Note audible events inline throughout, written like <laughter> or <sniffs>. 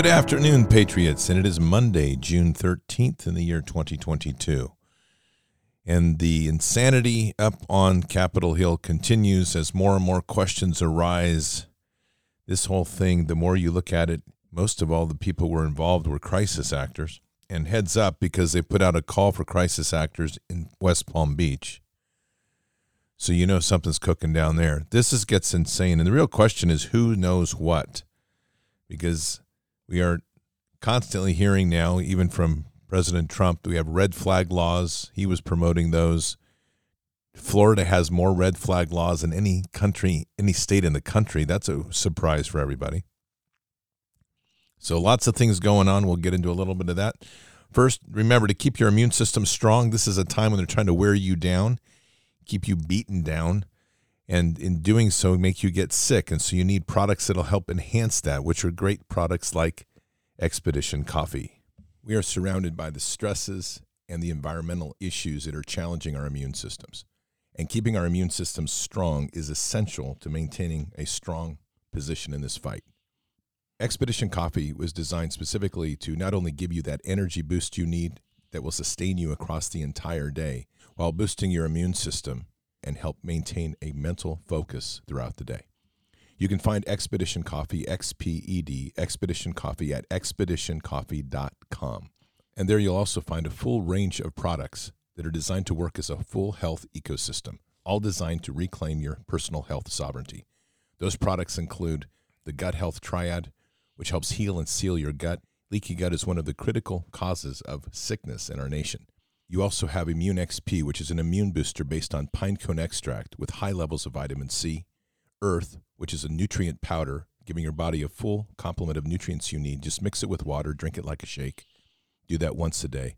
Good afternoon, Patriots, and it is Monday, June 13th in the year 2022. And the insanity up on Capitol Hill continues as more and more questions arise. This whole thing, the more you look at it, most of all the people who were involved were crisis actors. And heads up because they put out a call for crisis actors in West Palm Beach. So you know something's cooking down there. This is gets insane. And the real question is who knows what? Because we are constantly hearing now, even from President Trump, we have red flag laws. He was promoting those. Florida has more red flag laws than any country, any state in the country. That's a surprise for everybody. So lots of things going on. We'll get into a little bit of that. First, remember to keep your immune system strong. This is a time when they're trying to wear you down, keep you beaten down, and in doing so, make you get sick. And so you need products that'll help enhance that, which are great products like Expedition Coffee. We are surrounded by the stresses and the environmental issues that are challenging our immune systems. And keeping our immune systems strong is essential to maintaining a strong position in this fight. Expedition Coffee was designed specifically to not only give you that energy boost you need that will sustain you across the entire day while boosting your immune system and help maintain a mental focus throughout the day. You can find Expedition Coffee, XPED, Expedition Coffee at expeditioncoffee.com. And there you'll also find a full range of products that are designed to work as a full health ecosystem, all designed to reclaim your personal health sovereignty. Those products include the Gut Health Triad, which helps heal and seal your gut. Leaky gut is one of the critical causes of sickness in our nation. You also have Immune XP, which is an immune booster based on pinecone extract with high levels of vitamin C. Earth, which is a nutrient powder, giving your body a full complement of nutrients you need. Just mix it with water, drink it like a shake. Do that once a day.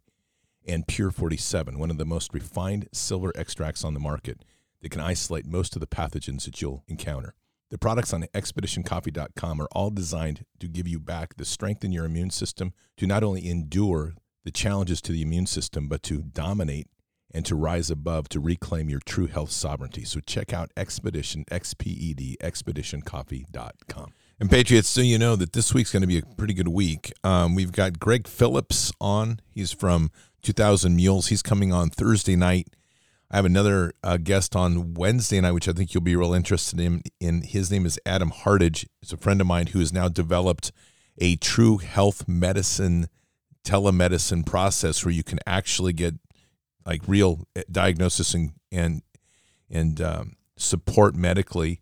And Pure 47, one of the most refined silver extracts on the market that can isolate most of the pathogens that you'll encounter. The products on expeditioncoffee.com are all designed to give you back the strength in your immune system to not only endure the challenges to the immune system, but to dominate and to rise above to reclaim your true health sovereignty. So check out Expedition, XPED, expeditioncoffee.com. And Patriots, so you know that this week's going to be a pretty good week. Um, we've got Greg Phillips on. He's from 2000 Mules. He's coming on Thursday night. I have another uh, guest on Wednesday night, which I think you'll be real interested in. In his name is Adam Hartage. He's a friend of mine who has now developed a true health medicine telemedicine process where you can actually get like real eh, diagnosis and and and um, support medically,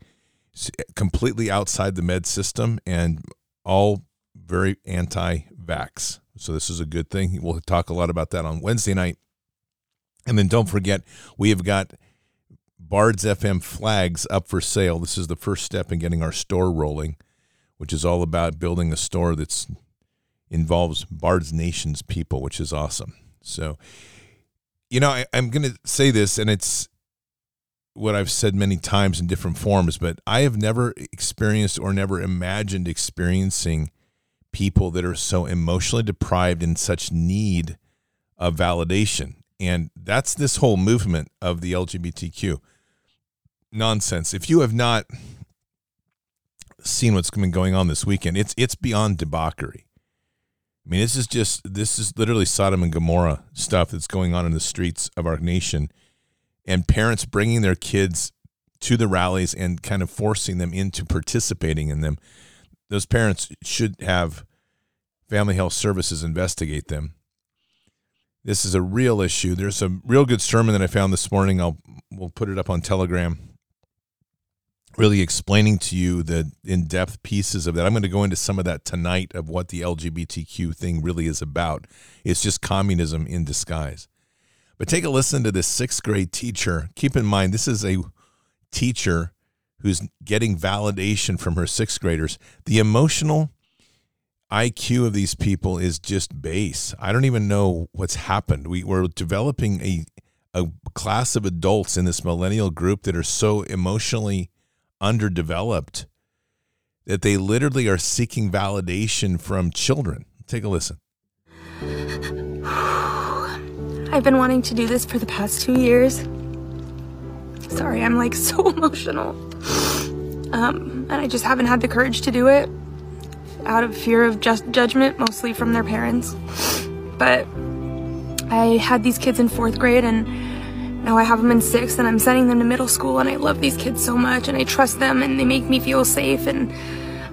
completely outside the med system and all very anti-vax. So this is a good thing. We'll talk a lot about that on Wednesday night. And then don't forget, we have got Bards FM flags up for sale. This is the first step in getting our store rolling, which is all about building a store that's involves Bards Nation's people, which is awesome. So, you know, I, I'm going to say this, and it's what I've said many times in different forms, but I have never experienced or never imagined experiencing people that are so emotionally deprived in such need of validation. And that's this whole movement of the LGBTQ nonsense. If you have not seen what's been going on this weekend, it's it's beyond debauchery. I mean, this is just this is literally Sodom and Gomorrah stuff that's going on in the streets of our nation, and parents bringing their kids to the rallies and kind of forcing them into participating in them. Those parents should have family health services investigate them this is a real issue. There's a real good sermon that I found this morning. I'll we'll put it up on Telegram. Really explaining to you the in-depth pieces of that. I'm going to go into some of that tonight of what the LGBTQ thing really is about. It's just communism in disguise. But take a listen to this sixth grade teacher. Keep in mind, this is a teacher who's getting validation from her sixth graders. The emotional IQ of these people is just base. I don't even know what's happened. We, we're developing a, a class of adults in this millennial group that are so emotionally underdeveloped that they literally are seeking validation from children. Take a listen. <sighs> I've been wanting to do this for the past two years. Sorry, I'm like <laughs> so emotional. <sighs> Um, and I just haven't had the courage to do it. out of fear of just judgment, mostly from their parents. <sighs> But I had these kids in fourth grade and now I have them in sixth and I'm sending them to middle school and I love these kids so much and I trust them and they make me feel safe and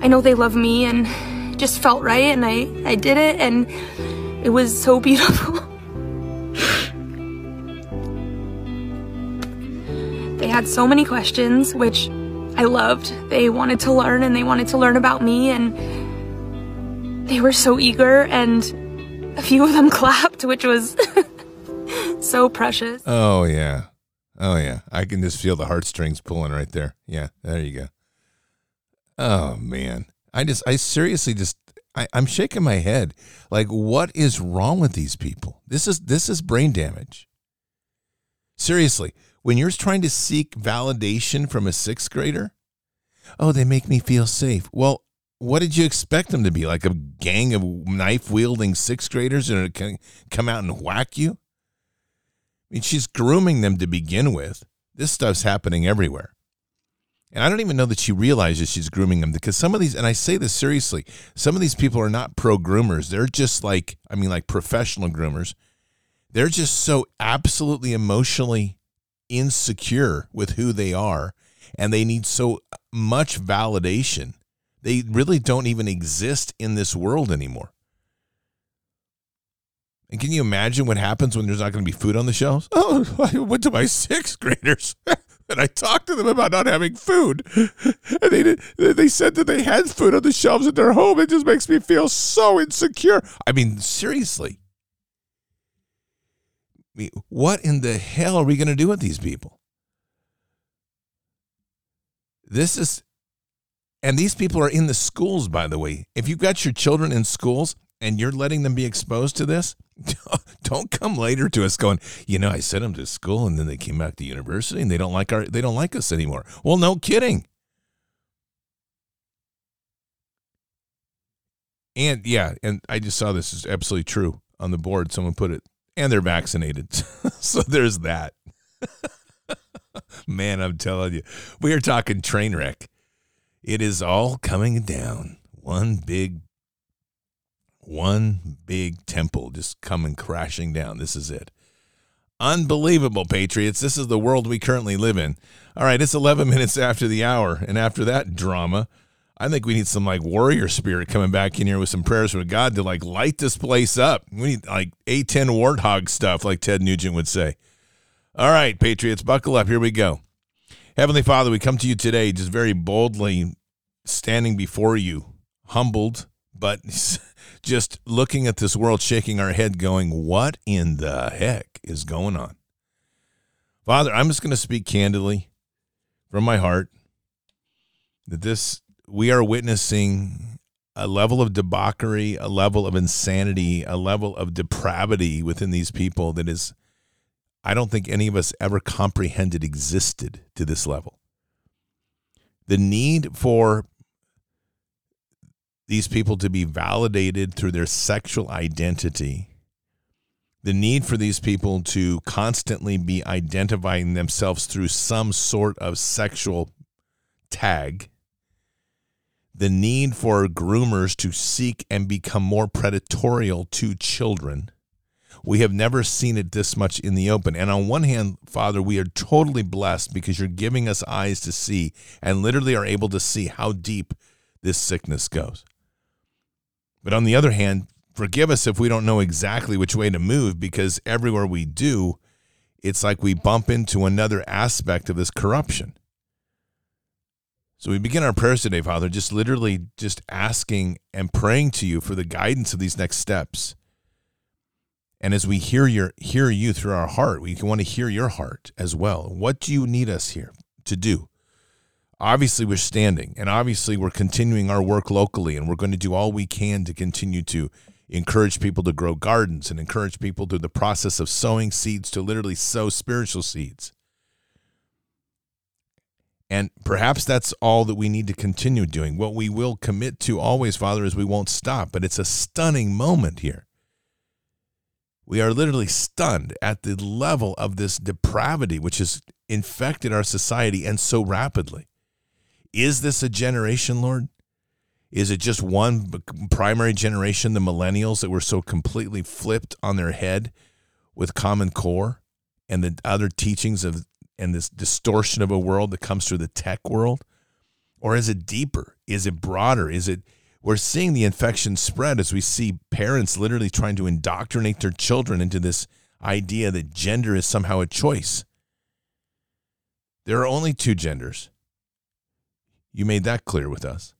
I know they love me and just felt right and I, I did it and it was so <laughs> beautiful. they had so many questions, which I loved. They wanted to learn and they wanted to learn about me and they were so eager and a few of them <laughs> clapped, which was <laughs> so precious. Oh yeah. Oh yeah. I can just feel the heartstrings pulling right there. Yeah, there you go. Oh man. I just I seriously just I, I'm shaking my head. Like, what is wrong with these people? This is this is brain damage. Seriously, when you're trying to seek validation from a sixth grader, oh, they make me feel safe. Well, what did you expect them to be? Like a gang of knife wielding sixth graders and can come out and whack you? I mean, she's grooming them to begin with. This stuff's happening everywhere. And I don't even know that she realizes she's grooming them because some of these, and I say this seriously, some of these people are not pro groomers. They're just like, I mean, like professional groomers. They're just so absolutely emotionally insecure with who they are and they need so much validation. They really don't even exist in this world anymore. And can you imagine what happens when there's not going to be food on the shelves? <laughs> Oh, I went to my sixth graders <laughs> and I talked to them about not having food. <laughs> And they did, they said that they had food on the shelves at their home. It just makes me feel so insecure. I mean, seriously. I mean, what in the hell are we going to do with these people? This is, and these people are in the schools, by the way. If you've got your children in schools and you're letting them be exposed to this, <laughs> don't come later to us going, you know, I sent them to school and then they came back to university and they don't like our, they don't like us anymore. Well, no kidding. And yeah, and I just saw this is absolutely true on the board. Someone put it, and they're vaccinated. <laughs> so there's that. <laughs> Man, I'm telling you, we are talking train wreck. It is all coming down. One big, one big temple just coming crashing down. This is it. Unbelievable, Patriots. This is the world we currently live in. All right, it's 11 <laughs> minutes after the hour. And after that drama, I think we need some like warrior spirit coming back in here with some prayers from God to like light this place up. We need like A10 warthog stuff, like Ted Nugent would say. All right, Patriots, buckle up. Here we go. Heavenly Father, we come to you today just very boldly standing before you, humbled, but <laughs> just looking at this world, shaking our head, going, What in the heck is going on? Father, I'm just going to speak candidly from my heart that this, we are witnessing a level of debauchery, a level of insanity, a level of depravity within these people that is I don't think any of us ever comprehended existed to this level. The need for these people to be validated through their sexual identity, the need for these people to constantly be identifying themselves through some sort of sexual tag, the need for groomers to seek and become more predatorial to children we have never seen it this much in the open. And on one hand, Father, we are totally blessed because you're giving us eyes to see and literally are able to see how deep this sickness goes. But on the other hand, forgive us if we don't know exactly which way to move because everywhere we do, it's like we bump into another aspect of this corruption. So we begin our prayers today, Father, just literally just asking and praying to you for the guidance of these next steps. And as we hear your hear you through our heart, we want to hear your heart as well. What do you need us here to do? Obviously, we're standing, and obviously, we're continuing our work locally, and we're going to do all we can to continue to encourage people to grow gardens and encourage people through the process of sowing seeds to literally sow spiritual seeds. And perhaps that's all that we need to continue doing. What we will commit to always, Father, is we won't stop. But it's a stunning moment here we are literally stunned at the level of this depravity which has infected our society and so rapidly. Is this a generation, Lord? Is it just one primary generation, the millennials, that were so completely flipped on their head with Common Core and the other teachings of and this distortion of a world that comes through the tech world? Or is it deeper? Is it broader? Is it we're seeing the infection spread as we see parents literally trying to indoctrinate their children into this idea that gender is somehow a choice. There are only two genders. You made that clear with us.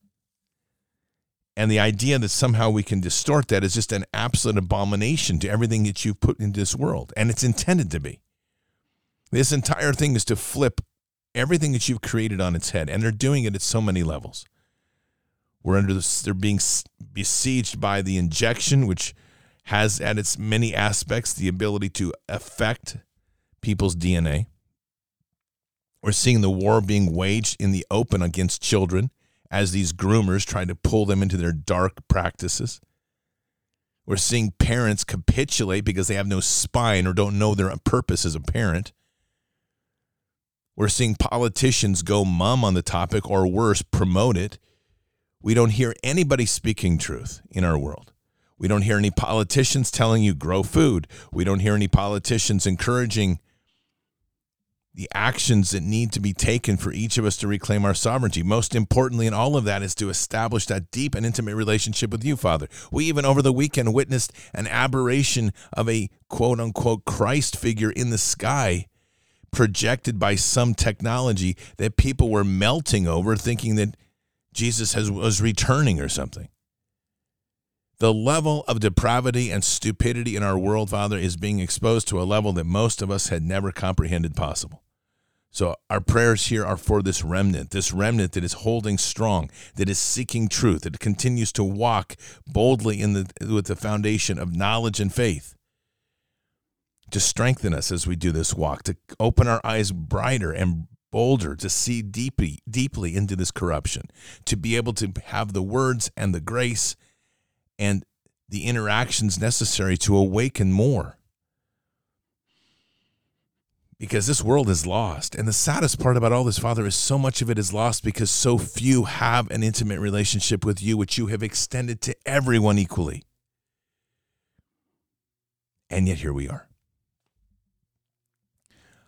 And the idea that somehow we can distort that is just an absolute abomination to everything that you've put into this world. And it's intended to be. This entire thing is to flip everything that you've created on its head. And they're doing it at so many levels. We're under this, they're being besieged by the injection, which has at its many aspects the ability to affect people's DNA. We're seeing the war being waged in the open against children as these groomers try to pull them into their dark practices. We're seeing parents capitulate because they have no spine or don't know their purpose as a parent. We're seeing politicians go mum on the topic or worse, promote it. We don't hear anybody speaking truth in our world. We don't hear any politicians telling you grow food. We don't hear any politicians encouraging the actions that need to be taken for each of us to reclaim our sovereignty. Most importantly, in all of that, is to establish that deep and intimate relationship with you, Father. We even over the weekend witnessed an aberration of a quote unquote Christ figure in the sky projected by some technology that people were melting over, thinking that Jesus has, was returning or something. The level of depravity and stupidity in our world, Father, is being exposed to a level that most of us had never comprehended possible. So our prayers here are for this remnant, this remnant that is holding strong, that is seeking truth, that continues to walk boldly in the with the foundation of knowledge and faith. To strengthen us as we do this walk, to open our eyes brighter and bolder to see deeply deeply into this corruption, to be able to have the words and the grace and the interactions necessary to awaken more. Because this world is lost. And the saddest part about all this, Father, is so much of it is lost because so few have an intimate relationship with you, which you have extended to everyone equally. And yet here we are.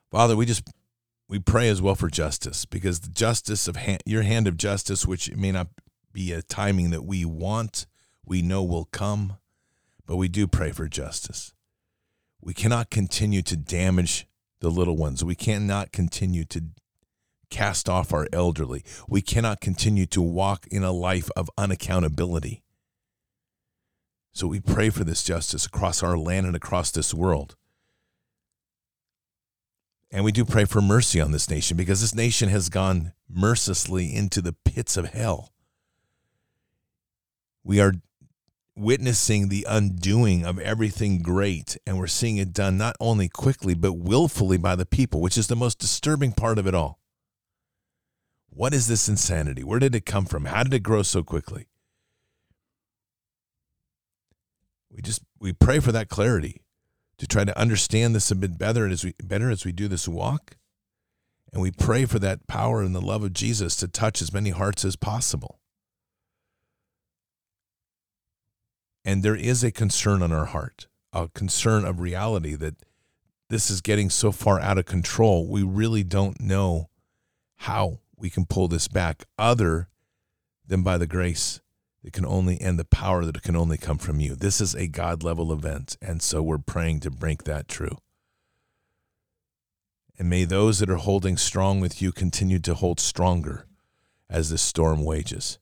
Father, we just we pray as well for justice because the justice of hand, your hand of justice, which may not be a timing that we want, we know will come, but we do pray for justice. We cannot continue to damage the little ones. We cannot continue to cast off our elderly. We cannot continue to walk in a life of unaccountability. So we pray for this justice across our land and across this world. And we do pray for mercy on this nation because this nation has gone mercilessly into the pits of hell. We are witnessing the undoing of everything great, and we're seeing it done not only quickly, but willfully by the people, which is the most disturbing part of it all. What is this insanity? Where did it come from? How did it grow so quickly? We just we pray for that clarity to try to understand this a bit better as we better as we do this walk. And we pray for that power and the love of Jesus to touch as many hearts as possible. And there is a concern on our heart, a concern of reality that this is getting so far out of control. We really don't know how we can pull this back other than by the grace that can only and the power that can only come from you. This is a God level event. And so we're praying to break that true. And may those that are holding strong with you continue to hold stronger as this storm wages.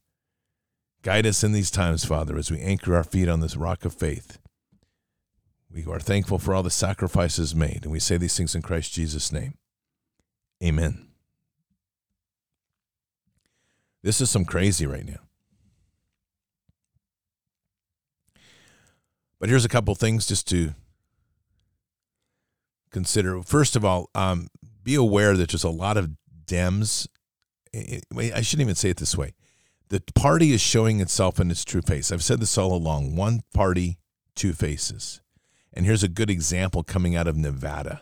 Guide us in these times, Father, as we anchor our feet on this rock of faith. We are thankful for all the sacrifices made, and we say these things in Christ Jesus' name. Amen. This is some crazy right now. But here's a couple things just to consider. First of all, um, be aware that there's a lot of Dems. I shouldn't even say it this way. The party is showing itself in its true face. I've said this all along one party, two faces. And here's a good example coming out of Nevada.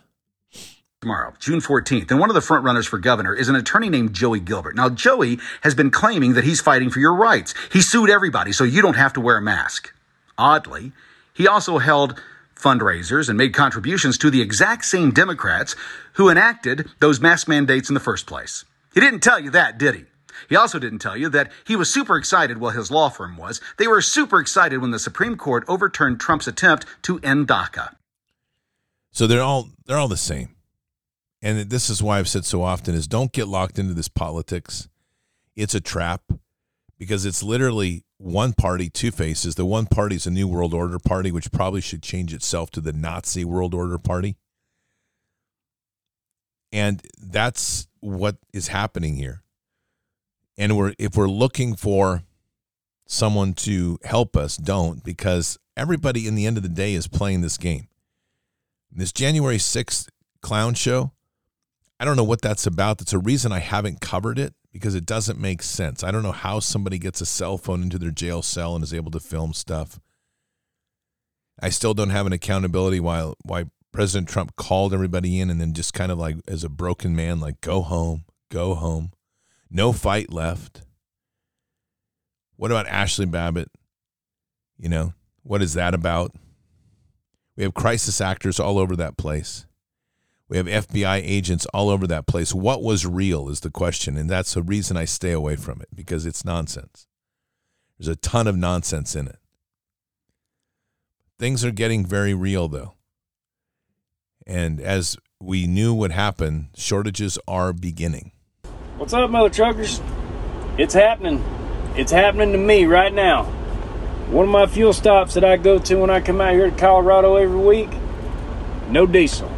tomorrow, June 14th, and one of the frontrunners for governor is an attorney named Joey Gilbert. Now, Joey has been claiming that he's fighting for your rights. He sued everybody so you don't have to wear a mask. Oddly, he also held fundraisers and made contributions to the exact same Democrats who enacted those mask mandates in the first place. He didn't tell you that, did he? He also didn't tell you that he was super excited, well, his law firm was. They were super excited when the Supreme Court overturned Trump's attempt to end DACA. So they're all they're all the same. And this is why I've said so often is don't get locked into this politics. It's a trap because it's literally one party, two faces. The one party is a new world order party, which probably should change itself to the Nazi world order party. And that's what is happening here. And we're if we're looking for someone to help us, don't, because everybody in the end of the day is playing this game. This January 6th clown show, I don't know what that's about. That's a reason I haven't covered it because it doesn't make sense. I don't know how somebody gets a cell phone into their jail cell and is able to film stuff. I still don't have an accountability while why President Trump called everybody in and then just kind of like as a broken man like go home, go home. No fight left. What about Ashley Babbitt? You know, what is that about? We have crisis actors all over that place. We have FBI agents all over that place. What was real is the question. And that's the reason I stay away from it because it's nonsense. There's a ton of nonsense in it. Things are getting very real, though. And as we knew would happen, shortages are beginning. What's up, mother truckers? It's happening. It's happening to me right now. One of my fuel stops that I go to when I come out here to Colorado every week, no diesel.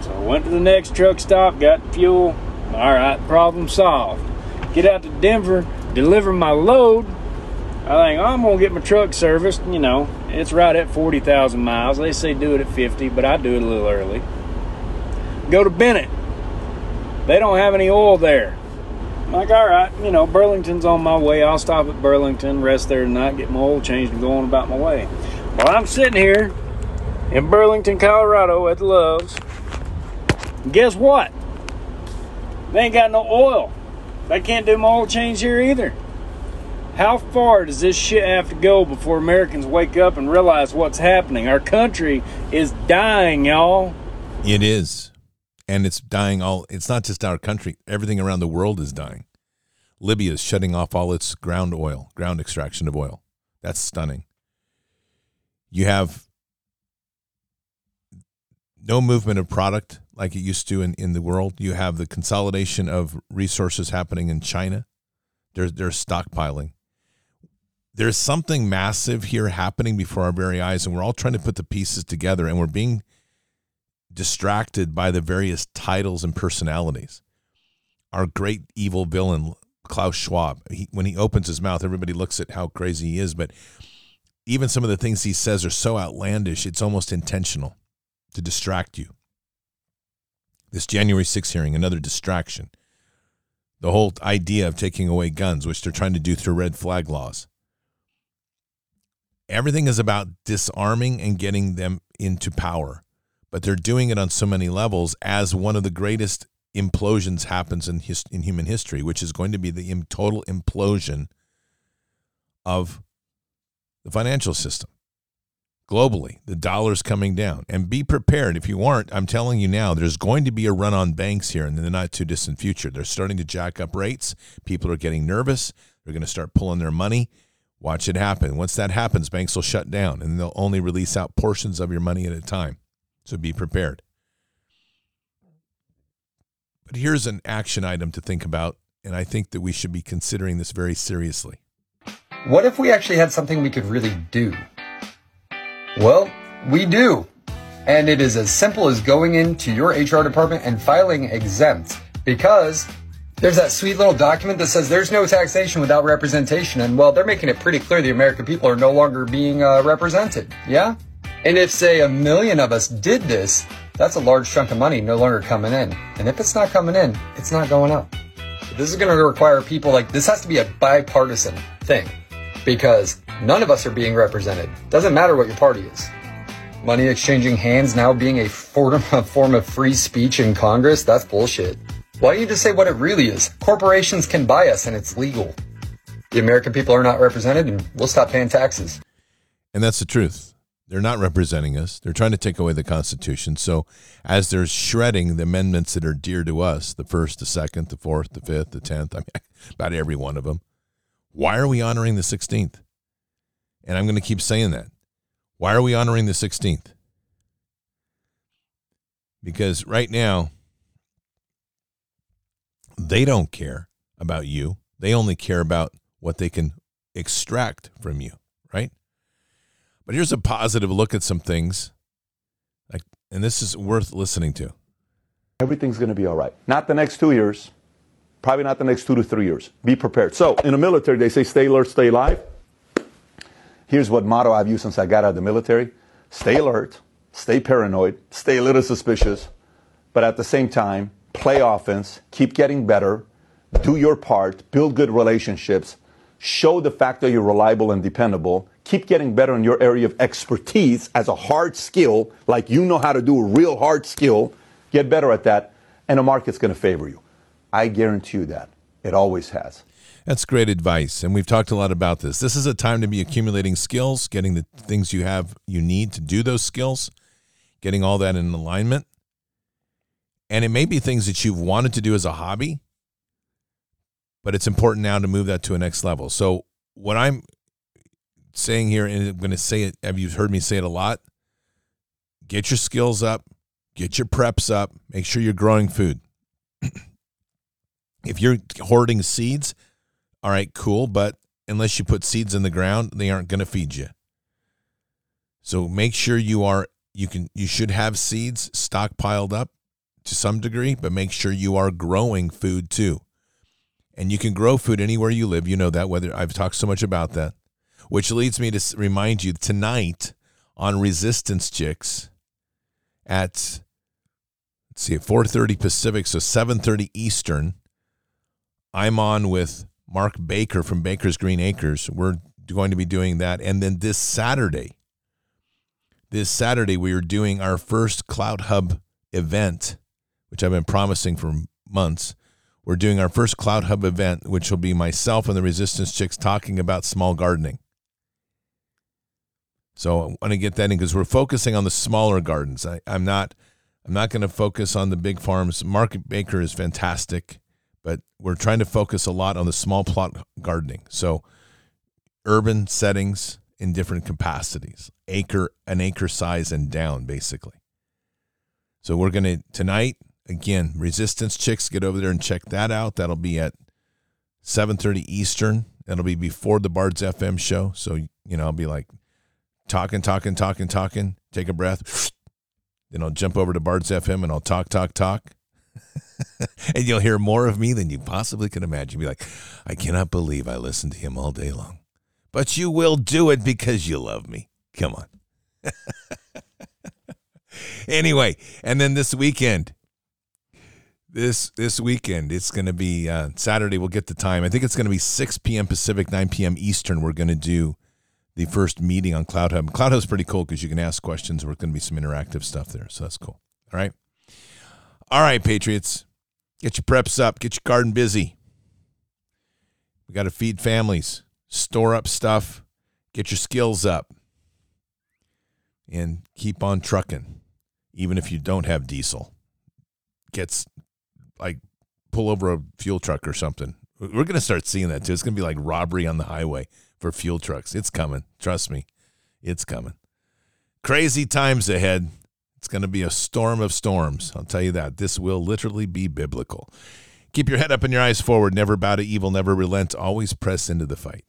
So I went to the next truck stop, got fuel. All right, problem solved. Get out to Denver, deliver my load. I think oh, I'm gonna get my truck serviced. You know, it's right at 40,000 miles. They say do it at 50, but I do it a little early. Go to Bennett. They don't have any oil there. I'm like, all right, you know, Burlington's on my way. I'll stop at Burlington, rest there tonight, get my oil changed, and go on about my way. Well, I'm sitting here in Burlington, Colorado at the Love's. guess what? They ain't got no oil. They can't do my oil change here either. How far does this shit have to go before Americans wake up and realize what's happening? Our country is dying, y'all. It is and it's dying all it's not just our country everything around the world is dying. Libya is shutting off all its ground oil ground extraction of oil. That's stunning. You have no movement of product like it used to in, in the world. You have the consolidation of resources happening in china. They're, they're stockpiling. There's something massive here happening before our very eyes and we're all trying to put the pieces together and we're being distracted by the various titles and personalities. Our great evil villain, Klaus Schwab, he, when he opens his mouth, everybody looks at how crazy he is. But even some of the things he says are so outlandish, it's almost intentional to distract you. This January 6th hearing, another distraction. The whole idea of taking away guns, which they're trying to do through red flag laws. Everything is about disarming and getting them into power but they're doing it on so many levels as one of the greatest implosions happens in his, in human history, which is going to be the total implosion of the financial system globally. The dollar's coming down, and be prepared. If you aren't, I'm telling you now, there's going to be a run on banks here in the not too distant future. They're starting to jack up rates. People are getting nervous. They're going to start pulling their money. Watch it happen. Once that happens, banks will shut down, and they'll only release out portions of your money at a time. So be prepared. But here's an action item to think about, and I think that we should be considering this very seriously. What if we actually had something we could really do? Well, we do. And it is as simple as going into your HR department and filing exempt because there's that sweet little document that says there's no taxation without representation. And well, they're making it pretty clear the American people are no longer being uh, represented. Yeah? And if, say, a million of us did this, that's a large chunk of money no longer coming in. And if it's not coming in, it's not going up. This is going to require people like this has to be a bipartisan thing because none of us are being represented. Doesn't matter what your party is. Money exchanging hands now being a form, <laughs> a form of free speech in Congress? That's bullshit. Why don't you just say what it really is? Corporations can buy us and it's legal. The American people are not represented and we'll stop paying taxes. And that's the truth. They're not representing us. They're trying to take away the Constitution. So, as they're shredding the amendments that are dear to us the first, the second, the fourth, the fifth, the tenth, <laughs> I mean, about every one of them why are we honoring the 16th? And I'm going to keep saying that. Why are we honoring the 16th? Because right now, they don't care about you. They only care about what they can extract from you, right? But here's a positive look at some things. Like, and this is worth listening to. Everything's going to be all right. Not the next two years, probably not the next two to three years. Be prepared. So, in the military, they say stay alert, stay alive. Here's what motto I've used since I got out of the military stay alert, stay paranoid, stay a little suspicious, but at the same time, play offense, keep getting better, do your part, build good relationships, show the fact that you're reliable and dependable, keep getting better in your area of expertise as a hard skill, like you know how to do a real hard skill, get better at that, and the market's going to favor you. I guarantee you that. It always has. That's great advice. And we've talked a lot about this. This is a time to be accumulating skills, getting the things you have you need to do those skills, getting all that in alignment. And it may be things that you've wanted to do as a hobby, but it's important now to move that to a next level. So, what I'm saying here, and I'm going to say it, have you heard me say it a lot? Get your skills up, get your preps up, make sure you're growing food. <clears throat> if you're hoarding seeds, all right, cool, but unless you put seeds in the ground, they aren't going to feed you. So make sure you are you can you should have seeds stockpiled up to some degree, but make sure you are growing food too. And you can grow food anywhere you live. You know that whether I've talked so much about that. Which leads me to remind you tonight on Resistance Chicks at let's see, 4:30 Pacific, so 7:30 Eastern. I'm on with Mark Baker from Baker's Green Acres. We're going to be doing that. And then this Saturday, this Saturday, we are doing our first Cloud Hub event, which I've been promising for months. We're doing our first Cloud Hub event, which will be myself and the Resistance Chicks talking about small gardening. So I want to get that in because we're focusing on the smaller gardens. I, am not I'm not going to focus on the big farms. Mark Baker is fantastic but we're trying to focus a lot on the small plot gardening. So urban settings in different capacities, acre, an acre size and down, basically. So we're going to tonight again, Resistance Chicks, get over there and check that out. That'll be at 7:30 Eastern. That'll be before the Bards FM show. So you know, I'll be like talking, talking, talking, talking. Take a breath. <sniffs> Then I'll jump over to Bards FM and I'll talk, talk, talk. <laughs> and you'll hear more of me than you possibly can imagine. Be like, I cannot believe I listened to him all day long. But you will do it because you love me. Come on. <laughs> anyway, and then this weekend, this this weekend, it's going to be uh, Saturday. We'll get the time. I think it's going to be 6 p.m. Pacific, 9 p.m. Eastern. We're going to do the first meeting on Cloud Hub. Cloud Hub's pretty cool because you can ask questions. We're going to be some interactive stuff there, so that's cool. All right. All right, Patriots, get your preps up, get your garden busy. We got to feed families, store up stuff, get your skills up, and keep on trucking, even if you don't have diesel. Gets like pull over a fuel truck or something. We're going to start seeing that too. It's going to be like robbery on the highway for fuel trucks. It's coming. Trust me, it's coming. Crazy times ahead. It's going to be a storm of storms. I'll tell you that. This will literally be biblical. Keep your head up and your eyes forward. Never bow to evil. Never relent. Always press into the fight.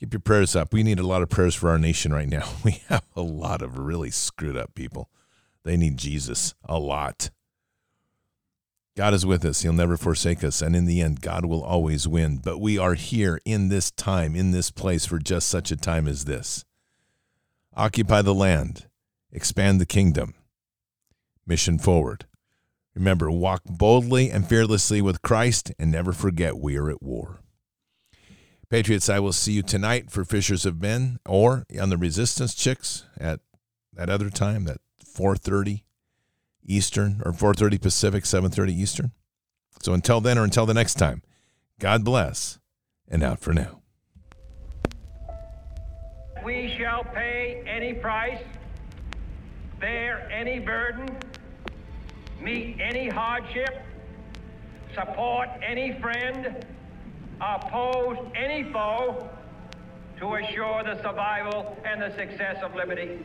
Keep your prayers up. We need a lot of prayers for our nation right now. <laughs> We have a lot of really screwed up people. They need Jesus a lot. God is with us. He'll never forsake us. And in the end, God will always win. But we are here in this time, in this place, for just such a time as this. Occupy the land expand the kingdom. Mission forward. Remember, walk boldly and fearlessly with Christ and never forget we are at war. Patriots, I will see you tonight for Fishers of Men or on the Resistance Chicks at that other time, that 4:30 Eastern or 4:30 Pacific, 7:30 Eastern. So until then or until the next time, God bless and out for now. We shall pay any price, bear any burden, meet any hardship, support any friend, oppose any foe to assure the survival and the success of liberty.